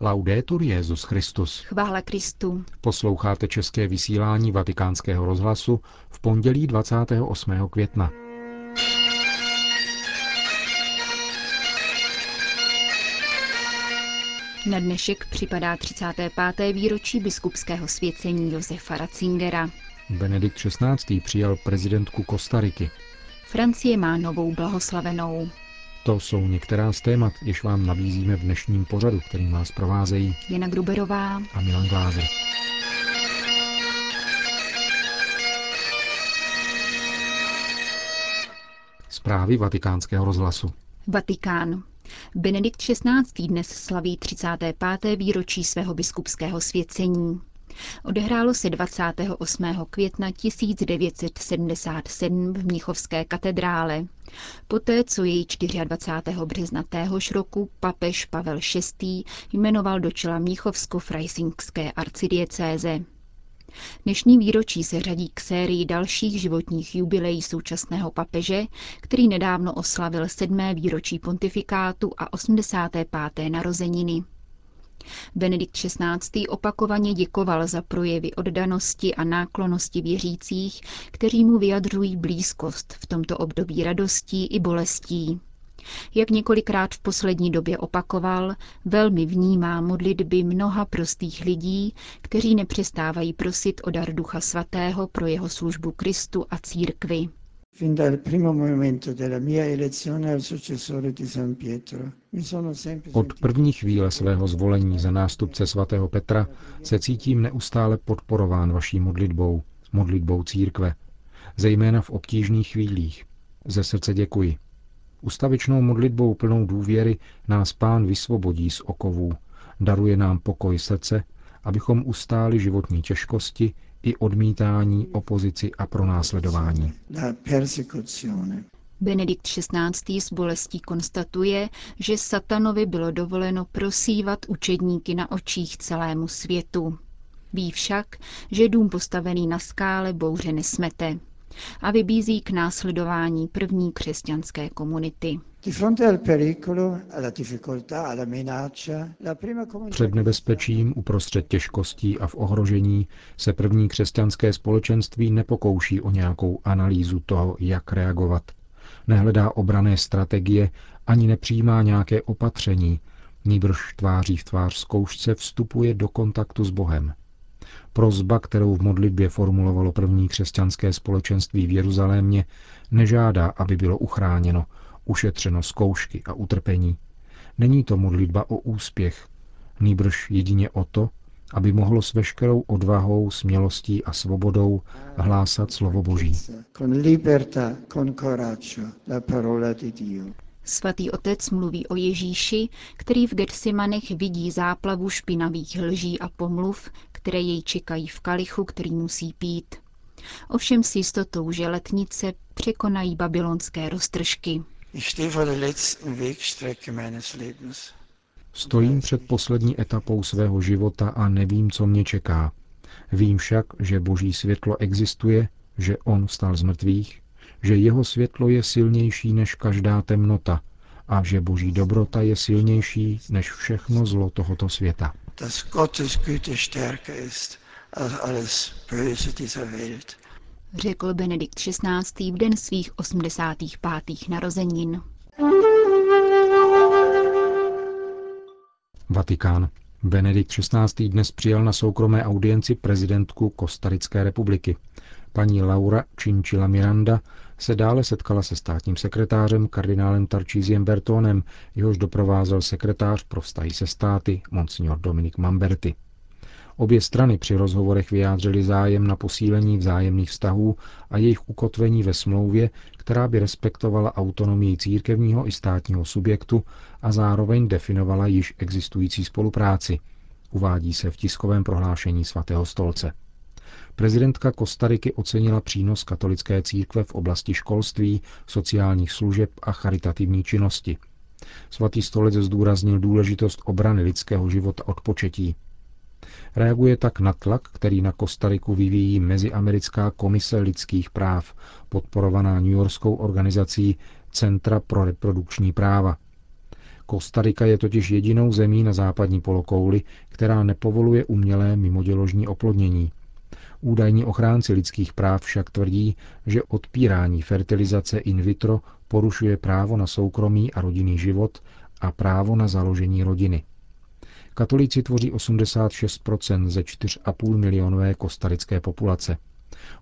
Laudetur Jezus Christus. Chvála Kristu. Posloucháte české vysílání Vatikánského rozhlasu v pondělí 28. května. Na dnešek připadá 35. výročí biskupského svěcení Josefa Ratzingera. Benedikt XVI. přijal prezidentku Kostariky. Francie má novou blahoslavenou. To jsou některá z témat, jež vám nabízíme v dnešním pořadu, který vás provázejí Jana Gruberová a Milan Glázer. Zprávy vatikánského rozhlasu. Vatikán. Benedikt XVI. dnes slaví 35. výročí svého biskupského svěcení. Odehrálo se 28. května 1977 v Mnichovské katedrále. Poté, co jej 24. března téhož roku papež Pavel VI. jmenoval do čela Mnichovsko-Freisingské arcidiecéze. Dnešní výročí se řadí k sérii dalších životních jubilejí současného papeže, který nedávno oslavil sedmé výročí pontifikátu a 85. narozeniny. Benedikt XVI. opakovaně děkoval za projevy oddanosti a náklonosti věřících, kteří mu vyjadřují blízkost v tomto období radostí i bolestí. Jak několikrát v poslední době opakoval, velmi vnímá modlitby mnoha prostých lidí, kteří nepřestávají prosit o dar Ducha Svatého pro jeho službu Kristu a církvi. Fin dal primo momento della mia elezione al successore di San Pietro Od první chvíle svého zvolení za nástupce svatého Petra se cítím neustále podporován vaší modlitbou, modlitbou církve, zejména v obtížných chvílích. Ze srdce děkuji. Ustavičnou modlitbou plnou důvěry nás pán vysvobodí z okovů, daruje nám pokoj srdce, abychom ustáli životní těžkosti i odmítání, opozici a pronásledování. Benedikt XVI. s bolestí konstatuje, že satanovi bylo dovoleno prosívat učedníky na očích celému světu. Ví však, že dům postavený na skále bouře nesmete a vybízí k následování první křesťanské komunity. Před nebezpečím, uprostřed těžkostí a v ohrožení se první křesťanské společenství nepokouší o nějakou analýzu toho, jak reagovat. Nehledá obrané strategie ani nepřijímá nějaké opatření, nýbrž tváří v tvář zkoušce vstupuje do kontaktu s Bohem. Prozba, kterou v modlitbě formulovalo první křesťanské společenství v Jeruzalémě, nežádá, aby bylo uchráněno, ušetřeno zkoušky a utrpení. Není to modlitba o úspěch, nýbrž jedině o to, aby mohlo s veškerou odvahou, smělostí a svobodou hlásat slovo Boží. Svatý otec mluví o Ježíši, který v Getsemanech vidí záplavu špinavých lží a pomluv, které jej čekají v kalichu, který musí pít. Ovšem s jistotou, že letnice překonají babylonské roztržky. Ich stehe vor der letzten Wegstrecke meines Lebens. Stojím před poslední etapou svého života a nevím, co mě čeká. Vím však, že boží světlo existuje, že on vstal z mrtvých, že jeho světlo je silnější než každá temnota a že boží dobrota je silnější než všechno zlo tohoto světa. Dass Gottes Güte stärker ist als alles Böse dieser Welt. Řekl Benedikt XVI. v den svých 85. narozenin. Vatikán. Benedikt XVI. dnes přijal na soukromé audienci prezidentku Kostarické republiky. Paní Laura Chinchilla Miranda se dále setkala se státním sekretářem kardinálem Tarčíziem Bertonem, jehož doprovázel sekretář pro vztahy se státy Monsignor Dominik Mamberti. Obě strany při rozhovorech vyjádřily zájem na posílení vzájemných vztahů a jejich ukotvení ve smlouvě, která by respektovala autonomii církevního i státního subjektu a zároveň definovala již existující spolupráci, uvádí se v tiskovém prohlášení svatého stolce. Prezidentka Kostariky ocenila přínos katolické církve v oblasti školství, sociálních služeb a charitativní činnosti. Svatý stolec zdůraznil důležitost obrany lidského života od početí. Reaguje tak na tlak, který na Kostariku vyvíjí Meziamerická komise lidských práv, podporovaná New Yorkskou organizací Centra pro reprodukční práva. Kostarika je totiž jedinou zemí na západní polokouli, která nepovoluje umělé mimoděložní oplodnění. Údajní ochránci lidských práv však tvrdí, že odpírání fertilizace in vitro porušuje právo na soukromý a rodinný život a právo na založení rodiny. Katolíci tvoří 86% ze 4,5 milionové kostarické populace.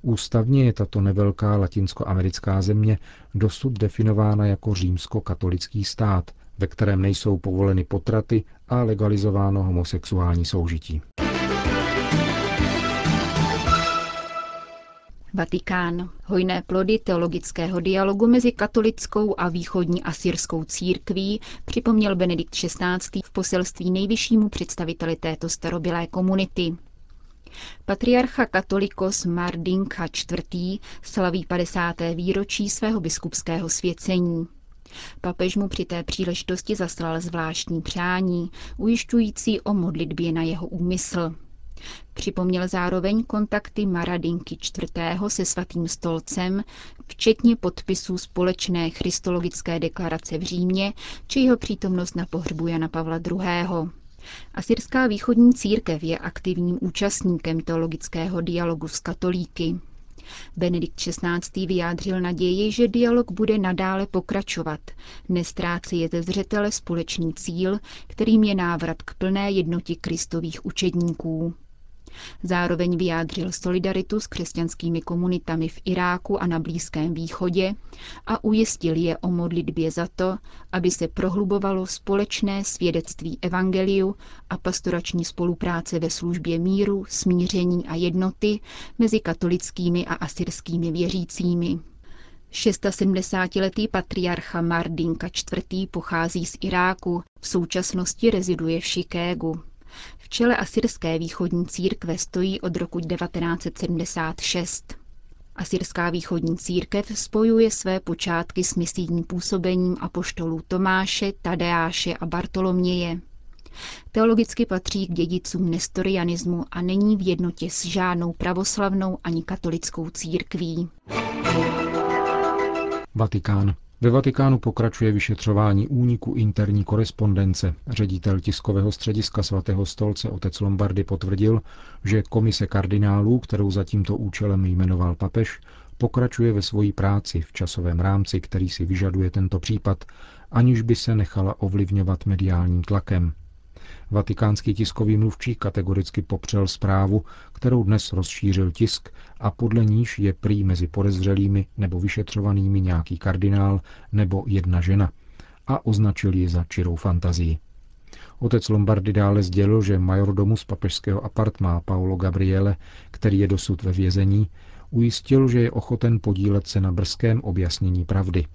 Ústavně je tato nevelká latinskoamerická země dosud definována jako římsko-katolický stát, ve kterém nejsou povoleny potraty a legalizováno homosexuální soužití. Vatikán. Hojné plody teologického dialogu mezi katolickou a východní asyrskou církví připomněl Benedikt XVI. v poselství nejvyššímu představiteli této starobylé komunity. Patriarcha katolikos Mardinka IV. slaví 50. výročí svého biskupského svěcení. Papež mu při té příležitosti zaslal zvláštní přání, ujišťující o modlitbě na jeho úmysl. Připomněl zároveň kontakty Maradinky IV. se svatým stolcem, včetně podpisů společné christologické deklarace v Římě či jeho přítomnost na pohřbu Jana Pavla II. Asyrská východní církev je aktivním účastníkem teologického dialogu s katolíky. Benedikt XVI. vyjádřil naději, že dialog bude nadále pokračovat, nestrácí ze zřetele společný cíl, kterým je návrat k plné jednotě kristových učedníků. Zároveň vyjádřil solidaritu s křesťanskými komunitami v Iráku a na Blízkém východě a ujistil je o modlitbě za to, aby se prohlubovalo společné svědectví evangeliu a pastorační spolupráce ve službě míru, smíření a jednoty mezi katolickými a asyrskými věřícími. 670-letý patriarcha Mardinka IV. pochází z Iráku, v současnosti reziduje v Chicagu. V čele asyrské východní církve stojí od roku 1976. Asyrská východní církev spojuje své počátky s misijním působením apoštolů Tomáše, Tadeáše a Bartoloměje. Teologicky patří k dědicům nestorianismu a není v jednotě s žádnou pravoslavnou ani katolickou církví. Vatikán. Ve Vatikánu pokračuje vyšetřování úniku interní korespondence. Ředitel tiskového střediska svatého stolce otec Lombardy potvrdil, že komise kardinálů, kterou za tímto účelem jmenoval papež, pokračuje ve svojí práci v časovém rámci, který si vyžaduje tento případ, aniž by se nechala ovlivňovat mediálním tlakem. Vatikánský tiskový mluvčí kategoricky popřel zprávu, kterou dnes rozšířil tisk a podle níž je prý mezi podezřelými nebo vyšetřovanými nějaký kardinál nebo jedna žena a označil ji za čirou fantazii. Otec Lombardy dále sdělil, že majordomus papežského apartmá Paolo Gabriele, který je dosud ve vězení, ujistil, že je ochoten podílet se na brzkém objasnění pravdy.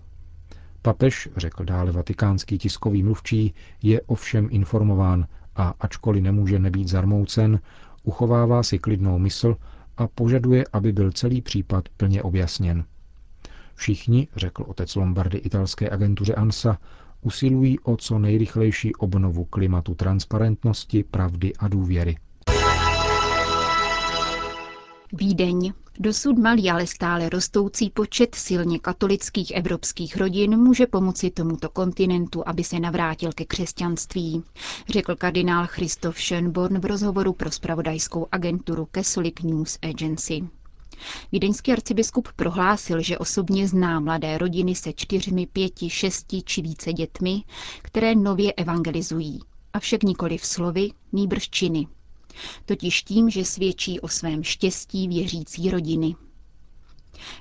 Papež, řekl dále vatikánský tiskový mluvčí, je ovšem informován a ačkoliv nemůže nebýt zarmoucen, uchovává si klidnou mysl a požaduje, aby byl celý případ plně objasněn. Všichni, řekl otec Lombardy italské agentuře ANSA, usilují o co nejrychlejší obnovu klimatu transparentnosti, pravdy a důvěry. Vídeň. Dosud malý, ale stále rostoucí počet silně katolických evropských rodin může pomoci tomuto kontinentu, aby se navrátil ke křesťanství, řekl kardinál Christoph Schönborn v rozhovoru pro spravodajskou agenturu Catholic News Agency. Vídeňský arcibiskup prohlásil, že osobně zná mladé rodiny se čtyřmi, pěti, šesti či více dětmi, které nově evangelizují, avšak nikoli v slovy, nýbrž činy, totiž tím, že svědčí o svém štěstí věřící rodiny.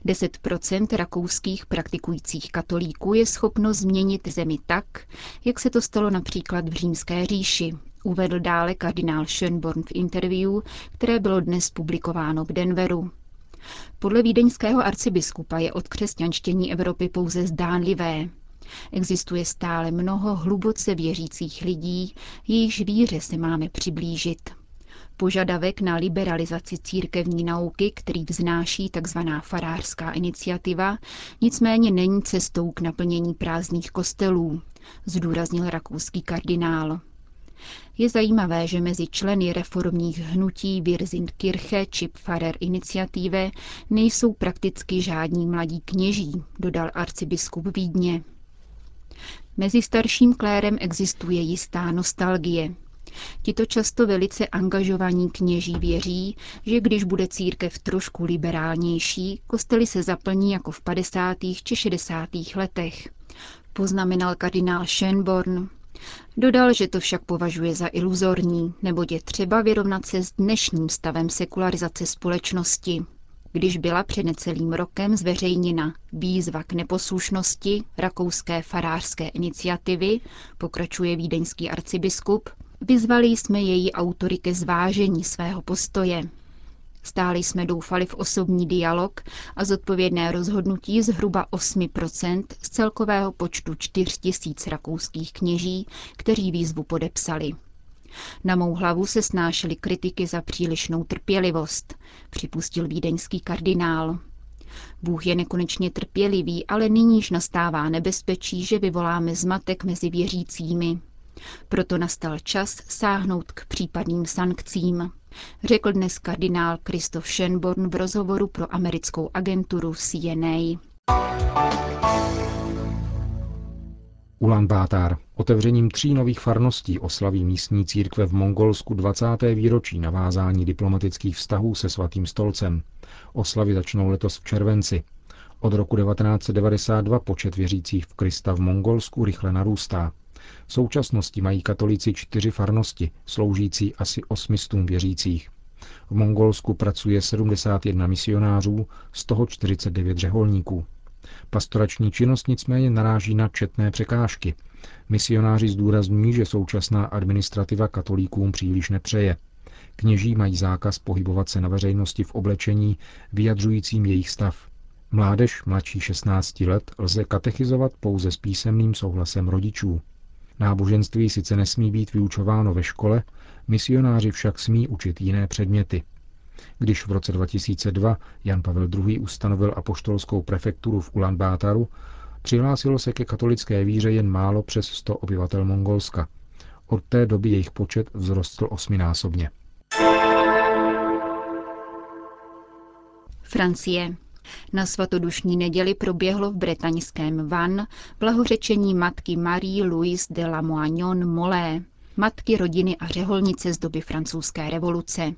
10% rakouských praktikujících katolíků je schopno změnit zemi tak, jak se to stalo například v římské říši, uvedl dále kardinál Schönborn v interview, které bylo dnes publikováno v Denveru. Podle vídeňského arcibiskupa je od křesťanštění Evropy pouze zdánlivé. Existuje stále mnoho hluboce věřících lidí, jejichž víře se máme přiblížit. Požadavek na liberalizaci církevní nauky, který vznáší tzv. farářská iniciativa, nicméně není cestou k naplnění prázdných kostelů, zdůraznil rakouský kardinál. Je zajímavé, že mezi členy reformních hnutí Kirche či Pfarrer iniciative nejsou prakticky žádní mladí kněží, dodal arcibiskup Vídně. Mezi starším klérem existuje jistá nostalgie. Tito často velice angažovaní kněží věří, že když bude církev trošku liberálnější, kostely se zaplní jako v 50. či 60. letech. Poznamenal kardinál Schönborn. Dodal, že to však považuje za iluzorní, neboť je třeba vyrovnat se s dnešním stavem sekularizace společnosti. Když byla před necelým rokem zveřejněna výzva k neposlušnosti rakouské farářské iniciativy, pokračuje vídeňský arcibiskup, vyzvali jsme její autory ke zvážení svého postoje. Stále jsme doufali v osobní dialog a zodpovědné rozhodnutí zhruba 8% z celkového počtu 4 tisíc rakouských kněží, kteří výzvu podepsali. Na mou hlavu se snášely kritiky za přílišnou trpělivost, připustil vídeňský kardinál. Bůh je nekonečně trpělivý, ale nyníž nastává nebezpečí, že vyvoláme zmatek mezi věřícími. Proto nastal čas sáhnout k případným sankcím, řekl dnes kardinál Christoph Schönborn v rozhovoru pro americkou agenturu CNA. Ulan Bátar. Otevřením tří nových farností oslaví místní církve v Mongolsku 20. výročí navázání diplomatických vztahů se svatým stolcem. Oslavy začnou letos v červenci. Od roku 1992 počet věřících v Krista v Mongolsku rychle narůstá. V současnosti mají katolíci čtyři farnosti, sloužící asi osmistům věřících. V Mongolsku pracuje 71 misionářů, z toho 49 řeholníků. Pastorační činnost nicméně naráží na četné překážky. Misionáři zdůrazňují, že současná administrativa katolíkům příliš nepřeje. Kněží mají zákaz pohybovat se na veřejnosti v oblečení, vyjadřujícím jejich stav. Mládež mladší 16 let lze katechizovat pouze s písemným souhlasem rodičů. Náboženství sice nesmí být vyučováno ve škole, misionáři však smí učit jiné předměty. Když v roce 2002 Jan Pavel II. ustanovil apoštolskou prefekturu v Ulaanbátaru, přihlásilo se ke katolické víře jen málo přes 100 obyvatel Mongolska. Od té doby jejich počet vzrostl osminásobně. Francie. Na svatodušní neděli proběhlo v bretaňském Van blahořečení matky Marie Louise de la Moignon Molé, matky rodiny a řeholnice z doby francouzské revoluce.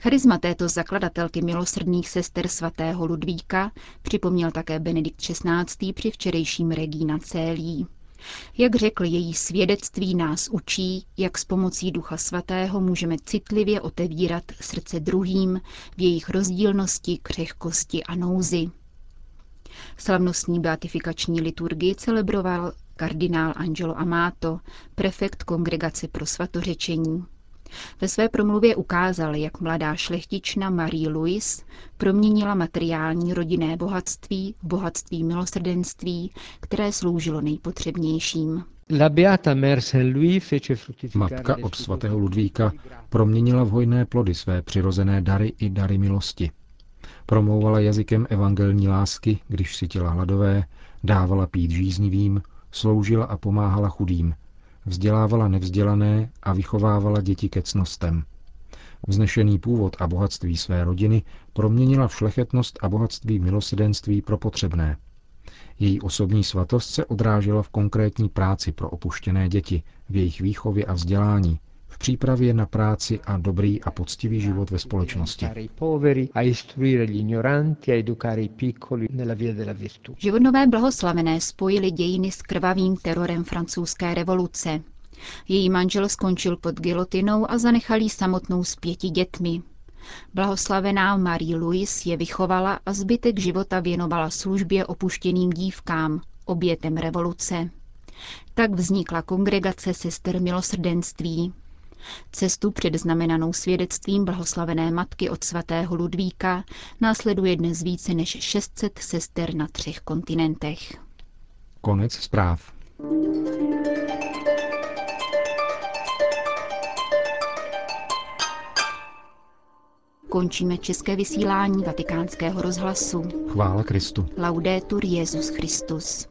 Charisma této zakladatelky milosrdných sester svatého Ludvíka připomněl také Benedikt XVI. při včerejším Regína Célí. Jak řekl, její svědectví nás učí, jak s pomocí Ducha Svatého můžeme citlivě otevírat srdce druhým v jejich rozdílnosti, křehkosti a nouzi. Slavnostní beatifikační liturgii celebroval kardinál Angelo Amato, prefekt Kongregace pro svatořečení. Ve své promluvě ukázal, jak mladá šlechtična Marie Louise proměnila materiální rodinné bohatství v bohatství milosrdenství, které sloužilo nejpotřebnějším. Matka od svatého Ludvíka proměnila v hojné plody své přirozené dary i dary milosti. Promlouvala jazykem evangelní lásky, když si těla hladové, dávala pít žíznivým, sloužila a pomáhala chudým, vzdělávala nevzdělané a vychovávala děti ke cnostem. Vznešený původ a bohatství své rodiny proměnila v šlechetnost a bohatství milosedenství pro potřebné. Její osobní svatost se odrážela v konkrétní práci pro opuštěné děti, v jejich výchově a vzdělání, v přípravě na práci a dobrý a poctivý život ve společnosti. Životnové blahoslavené spojili dějiny s krvavým terorem francouzské revoluce. Její manžel skončil pod gilotinou a zanechal jí samotnou s pěti dětmi. Blahoslavená Marie Louise je vychovala a zbytek života věnovala službě opuštěným dívkám, obětem revoluce. Tak vznikla kongregace sester milosrdenství. Cestu předznamenanou svědectvím blahoslavené matky od svatého Ludvíka následuje dnes více než 600 sester na třech kontinentech. Konec zpráv. Končíme české vysílání vatikánského rozhlasu. Chvála Kristu. Laudetur Jezus Christus.